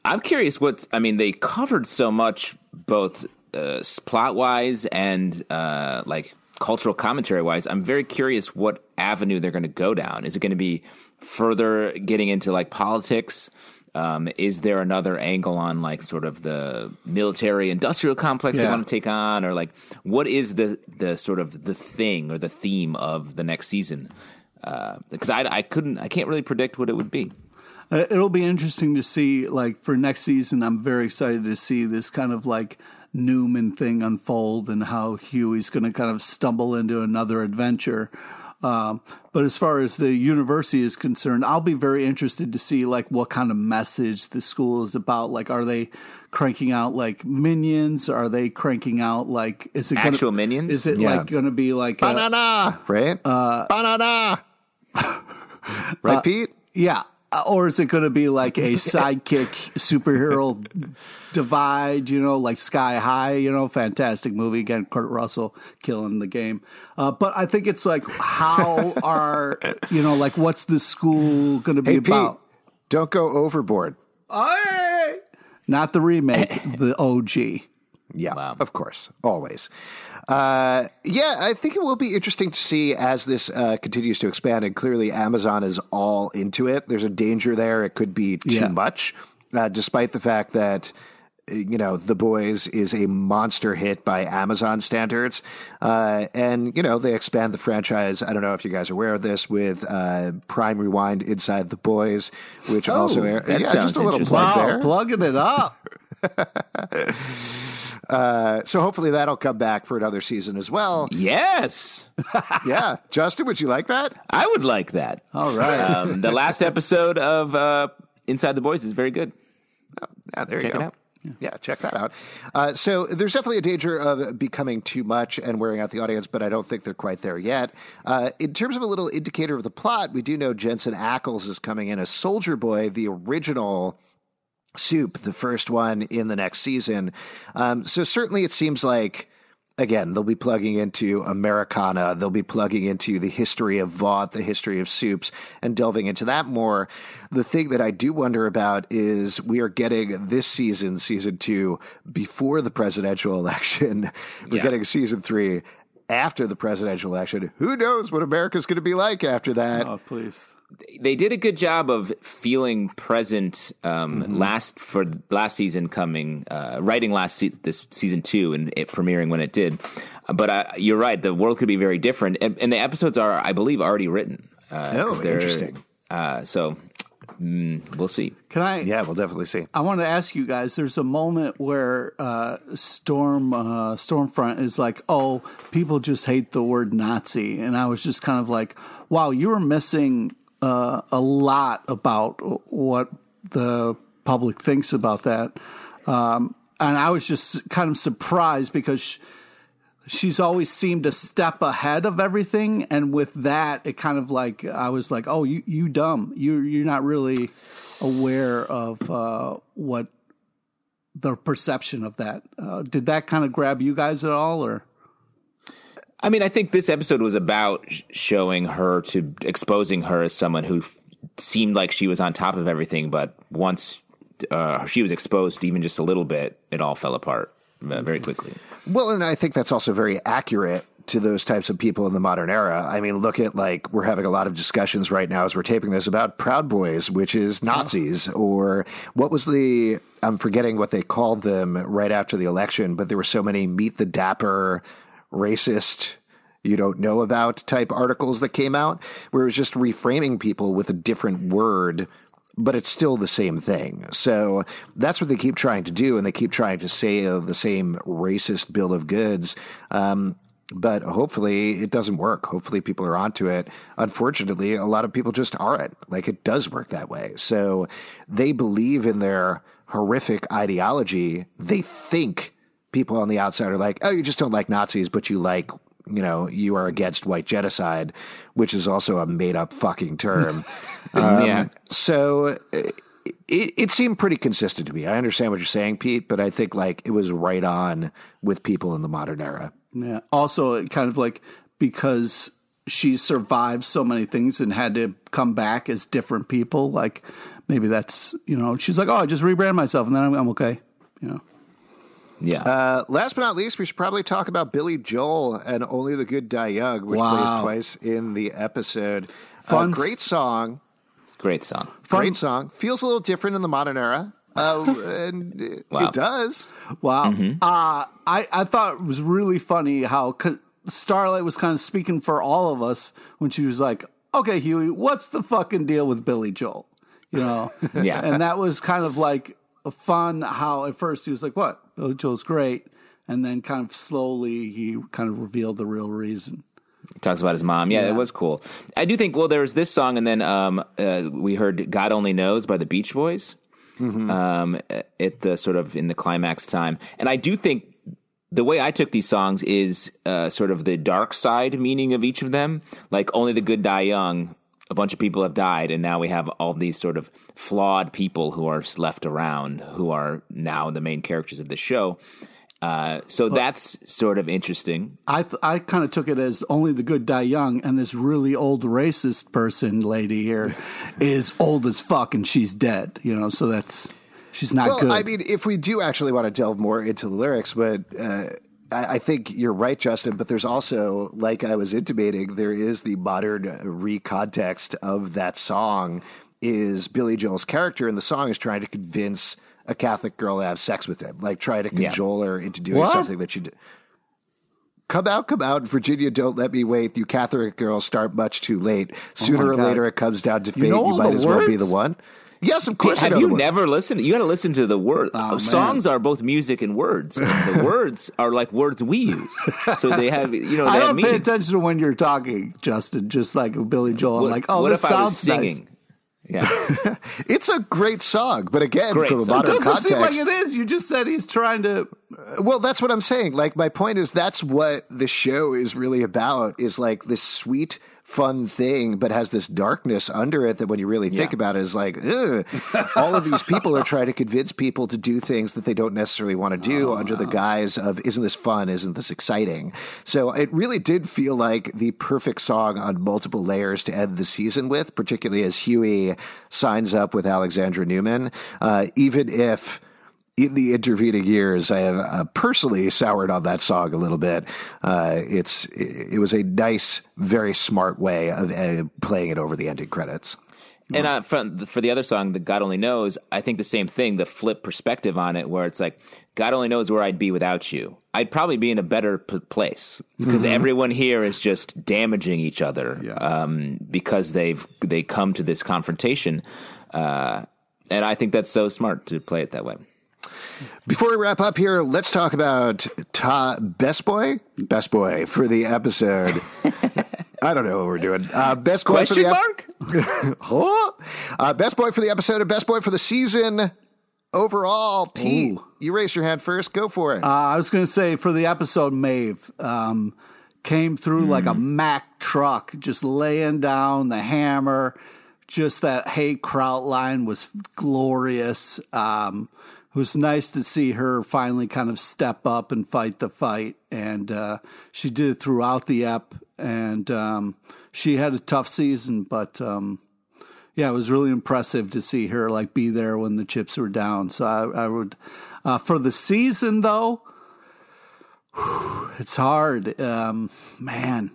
I'm curious what I mean. They covered so much, both uh, plot wise and uh, like cultural commentary wise. I'm very curious what avenue they're going to go down. Is it going to be further getting into like politics? Um, is there another angle on like sort of the military industrial complex they want to take on, or like what is the the sort of the thing or the theme of the next season? Because I, I couldn't, I can't really predict what it would be. Uh, It'll be interesting to see, like for next season. I'm very excited to see this kind of like Neuman thing unfold and how Huey's going to kind of stumble into another adventure. Um, but as far as the university is concerned, I'll be very interested to see like what kind of message the school is about. Like, are they cranking out like minions? Are they cranking out like is it Actual gonna, minions? Is it Yeah. like going to be like a- Banana, right? Uh, Banana. (laughs) right, Pete? Yeah. Uh, Or is it going to be like a (laughs) sidekick superhero divide, you know, like Sky High, you know, fantastic movie. Again, Kurt Russell killing the game. Uh, but I think it's like, how (laughs) are, you know, like what's the school going to be Hey, Pete, about? don't go overboard. Hey! Not the remake, (laughs) the OG. Yeah, Wow. of course, always. Uh, yeah, I think it will be interesting to see as this uh, continues to expand, and clearly Amazon is all into it. There's a danger there; it could be too Yeah. much, uh, despite the fact that you know, The Boys is a monster hit by Amazon standards. Uh, and, you know, they expand the franchise. I don't know if you guys are aware of this with uh, Prime Rewind Inside The Boys, which Oh, also yeah, just a little plug Wow, there. plugging it up. (laughs) Uh, so hopefully that'll come back for another season as well. Yes, (laughs) yeah. Justin, would you like that? I would like that. All right. Um, the last episode of uh, Inside the Boys is very good. Yeah, there Check you it go. out. Yeah, check that out. Uh, so there's definitely a danger of becoming too much and wearing out the audience, but I don't think they're quite there yet. Uh, in terms of a little indicator of the plot, we do know Jensen Ackles is coming in as Soldier Boy, the original Supe, the first one in the next season. Um, so certainly it seems like. Again, they'll be plugging into Americana. They'll be plugging into the history of Vought, the history of supes, and delving into that more. The thing that I do wonder about is we are getting this season, season two, before the presidential (laughs) election. We're Yeah. getting season three after the presidential election. Who knows what America's going to be like after that? oh, please. They did a good job of feeling present um, last for last season coming, uh, writing last se- this season two and it premiering when it did. But uh, you're right, the world could be very different, and, and the episodes are, I believe, already written. Uh, Oh, 'cause they're- interesting. Uh, so mm, we'll see. Can I? Yeah, we'll definitely see. I want to ask you guys. There's a moment where uh, Storm uh, Stormfront is like, "Oh, people just hate the word Nazi," and I was just kind of like, "Wow, you were missing uh, a lot about what the public thinks about that." Um, and I was just kind of surprised because. She, She's always seemed a step ahead of everything, and with that, it kind of like I was like, "Oh, you you dumb, you you're not really aware of uh, what the perception of that. Uh, did that kind of grab you guys at all, or I mean, I think this episode was about showing her to exposing her as someone who f- seemed like she was on top of everything, but once uh, she was exposed even just a little bit, it all fell apart uh, very quickly. Well, and I think that's also very accurate to those types of people in the modern era. I mean, look at like we're having a lot of discussions right now as we're taping this about Proud Boys, which is Nazis, or what was the I'm forgetting what they called them right after the election, but there were so many meet the dapper racist you don't know about type articles that came out where it was just reframing people with a different word but it's still the same thing. So that's what they keep trying to do, and they keep trying to say uh, the same racist bill of goods. Um, but hopefully it doesn't work. Hopefully people are onto it. Unfortunately, a lot of people just aren't. Like it does work that way. So they believe in their horrific ideology. They think people on the outside are like, oh, you just don't like Nazis, but you like you know, you are against white genocide, which is also a made up fucking term. (laughs) um, Yeah. So it, it seemed pretty consistent to me. I understand what you're saying, Pete, but I think like it was right on with people in the modern era. yeah? Also, it kind of like because she survived so many things and had to come back as different people. Like maybe that's you know, she's like, "Oh, I just rebrand myself, and then I'm, I'm okay." You know. Yeah. Uh, last but not least, we should probably talk about Billy Joel and Only the Good Die Young, which Wow. plays twice in the episode. Fun uh, great song. Great song. Great song. Feels a little different in the modern era. Uh, (laughs) and it, Wow. it does. Wow. Mm-hmm. Uh, I, I thought it was really funny how c- Starlight was kind of speaking for all of us when she was like, okay, Huey, what's the fucking deal with Billy Joel? You know? (laughs) Yeah. And that was kind of like a fun how at first he was like, what? Billy Joel's great. And then kind of slowly he kind of revealed the real reason. He talks about his mom. Yeah, Yeah. it was cool. I do think. Well, there was this song, and then um, uh, we heard "God Only Knows" by the Beach Boys. Um, at the sort of in the climax time, and I do think the way I took these songs is uh, sort of the dark side meaning of each of them. Like only the good die young. A bunch of people have died, and now we have all these sort of flawed people who are left around, who are now the main characters of the show. Uh, so that's sort of interesting. I th- I kind of took it as only the good die young, and this really old racist person lady here (laughs) is old as fuck, and she's dead. You know, so that's she's not Well, good. I mean, if we do actually want to delve more into the lyrics, but uh, I, I think you're right, Justin. But there's also, like I was intimating, there is the modern recontext of that song is Billy Joel's character in the song is trying to convince a Catholic girl to have sex with him, like try to cajole her into doing What? something that she did. Come out, come out, Virginia, don't let me wait. You Catholic girls start much too late. Oh Sooner or Oh God. later it comes down to fate. You, know all might as well be the one. Yes, of course Have you never listened? You got to listen to the words. Oh, man. Songs are both music and words. And the (laughs) words are like words we use, so they have you know I don't pay attention to when you're talking, Justin. Just like Billy Joel, I'm like, oh, what this if I was sounds nice. singing? Yeah, (laughs) It's a great song, but again, Great from a song. modern Doesn't context, seem like it is. You just said he's trying to. Uh, well, that's what I'm saying. Like my point is that's what the show is really about is like this sweet fun thing but has this darkness under it that when you really think Yeah. about it is like ugh. all of these people are trying to convince people to do things that they don't necessarily want to do under the guise of isn't this fun isn't this exciting so it really did feel like the perfect song on multiple layers to end the season with particularly as huey signs up with alexandra newman uh, even if in the intervening years, I have uh, personally soured on that song a little bit. Uh, it's it was a nice, very smart way of uh, playing it over the ending credits. and uh, for, for the other song, the God Only Knows, I think the same thing. The flip perspective on it, where it's like God only knows where I'd be without you. I'd probably be in a better p- place because everyone here is just damaging each other um, because they've they come to this confrontation, uh, and I think that's so smart to play it that way. Before we wrap up here, let's talk about ta- best boy, best boy for the episode. (laughs) I don't know what we're doing. Uh, best boy for Question the ep- mark? (laughs) Oh! uh, best boy for the episode and best boy for the season overall. Pete, Ooh. you raise your hand first. Go for it. Uh, I was going to say for the episode, Maeve um, came through like a Mack truck, just laying down the hammer. Just that hate Kraut line was glorious. Um, it was nice to see her finally kind of step up and fight the fight, and uh, she did it throughout the ep. And um, she had a tough season, but um, yeah, it was really impressive to see her like be there when the chips were down. So I, I would, uh, for the season though, it's hard. Um, man,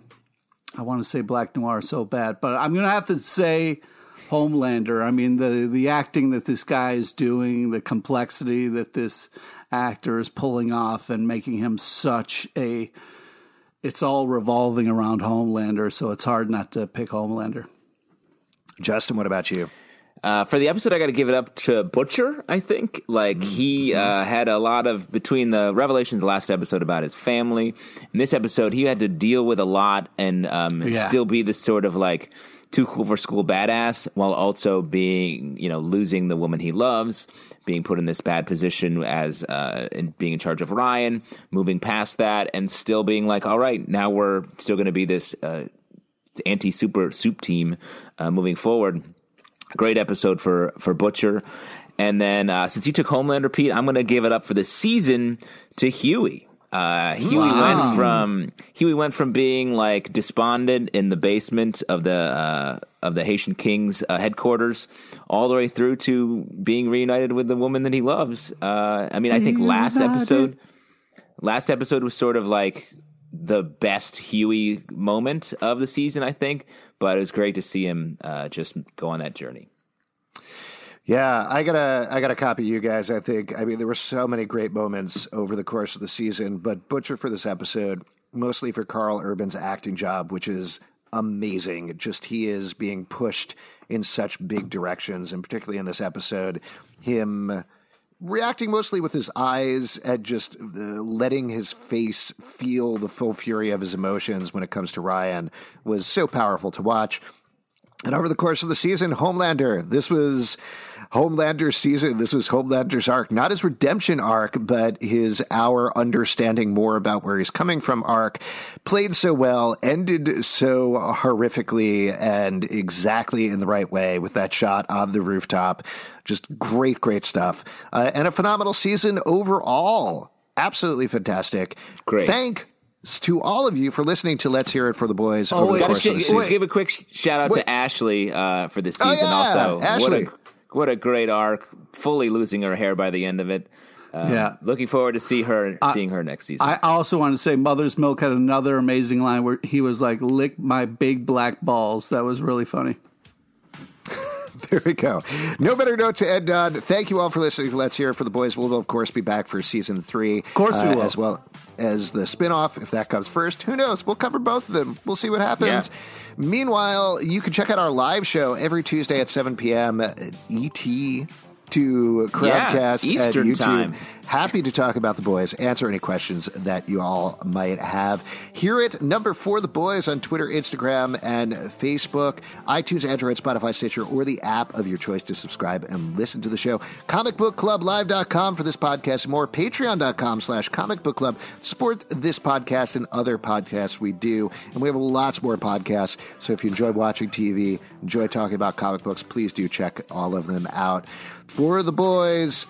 I want to say Black Noir so bad, but I'm gonna have to say Homelander. I mean the the acting that this guy is doing, the complexity that this actor is pulling off, and making him such a. It's all revolving around Homelander, so it's hard not to pick Homelander. Justin, what about you? Uh, for the episode, I got to give it up to Butcher. I think like he uh, had a lot of between the revelations the last episode about his family. In this episode, he had to deal with a lot and um, Yeah. still be this sort of like too cool for school badass, while also being you know losing the woman he loves, being put in this bad position as uh, and being in charge of Ryan, moving past that, and still being like, all right, now we're still going to be this. Uh, anti super supe team uh, moving forward. Great episode for for Butcher. And then uh, since you took Homelander, Pete, I'm going to give it up for the season to Huey. Uh, Huey went from Huey went from being like despondent in the basement of the uh, of the Haitian King's uh, headquarters, all the way through to being reunited with the woman that he loves. Uh, I mean, I think last episode, last episode was sort of like the best Huey moment of the season, I think. But it was great to see him uh, just go on that journey. Yeah, I gotta, I gotta copy you guys. I think, I mean, there were so many great moments over the course of the season, but Butcher for this episode, mostly for Karl Urban's acting job, which is amazing. Just he is being pushed in such big directions, and particularly in this episode, him reacting mostly with his eyes and just uh, letting his face feel the full fury of his emotions when it comes to Ryan was so powerful to watch. And over the course of the season, Homelander, this was Homelander's season. This was Homelander's arc, not his redemption arc, but his our understanding more about where he's coming from arc. Played so well, ended so horrifically and exactly in the right way with that shot on the rooftop. Just great, great stuff. Uh, and a phenomenal season overall. Absolutely fantastic. Great. Thank to all of you for listening to Let's Hear It for the Boys over the wait, Gotta course sh- of the season. give a quick sh- shout out Wait. to Ashley uh, for this Oh, season. yeah, also, Ashley. what a what a great arc. Fully losing her hair by the end of it. Um, Yeah. looking forward to see her seeing her next season. I also want to say Mother's Milk had another amazing line where he was like, lick my big black balls. That was really funny. (laughs) there we go. No better note to end on. Thank you all for listening. Let's hear for the boys. We'll, of course, be back for season three. Of course we uh, will. As well as the spinoff, if that comes first. Who knows? We'll cover both of them. We'll see what happens. Yeah. Meanwhile, you can check out our live show every Tuesday at 7 p.m. ET to Crowdcast Yeah, at YouTube. time. Happy to talk about the boys, answer any questions that you all might have. Hear it, number four, the boys on Twitter, Instagram, and Facebook, iTunes, Android, Spotify, Stitcher, or the app of your choice to subscribe and listen to the show. Comicbookclublive.com for this podcast more. Patreon.com slash comic book club. Support this podcast and other podcasts we do. And we have lots more podcasts. So if you enjoy watching TV, enjoy talking about comic books, please do check all of them out. For the boys,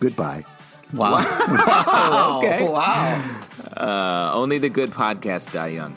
goodbye. (laughs) Wow. Okay. wow. Uh, only the good podcasts die young.